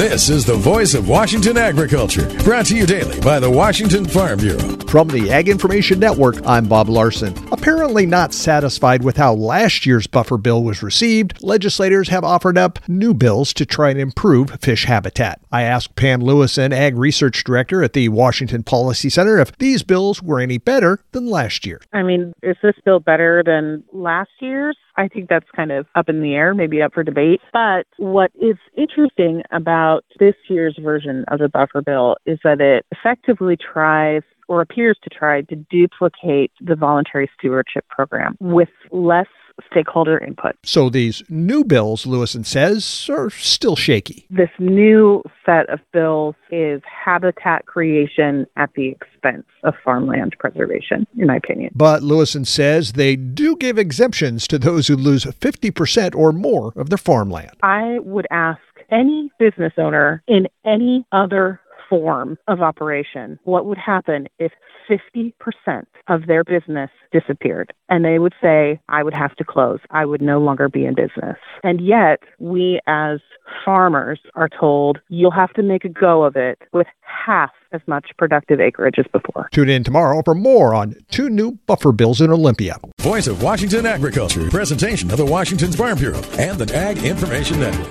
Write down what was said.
This is the voice of Washington agriculture, brought to you daily by the Washington Farm Bureau. From the Ag Information Network, I'm Bob Larson. Apparently not satisfied with how last year's buffer bill was received, legislators have offered up new bills to try and improve fish habitat. I asked Pam Lewison, Ag Research Director at the Washington Policy Center, if these bills were any better than last year. I mean, is this bill better than last year's? I think that's kind of up in the air, maybe up for debate. But what is interesting about this year's version of the buffer bill is that it effectively tries or appears to try to duplicate the voluntary stewardship program with less stakeholder input. So these new bills, Lewison says, are still shaky. This new set of bills is habitat creation at the expense of farmland preservation, in my opinion. But Lewison says they do give exemptions to those who lose 50% or more of their farmland. I would ask any business owner in any other form of operation, what would happen if 50% of their business disappeared? And they would say, I would have to close. I would no longer be in business. And yet, we as farmers are told you'll have to make a go of it with half as much productive acreage as before. Tune in tomorrow for more on two new buffer bills in Olympia. Voice of Washington agriculture, presentation of the Washington Farm Bureau and the Ag Information Network.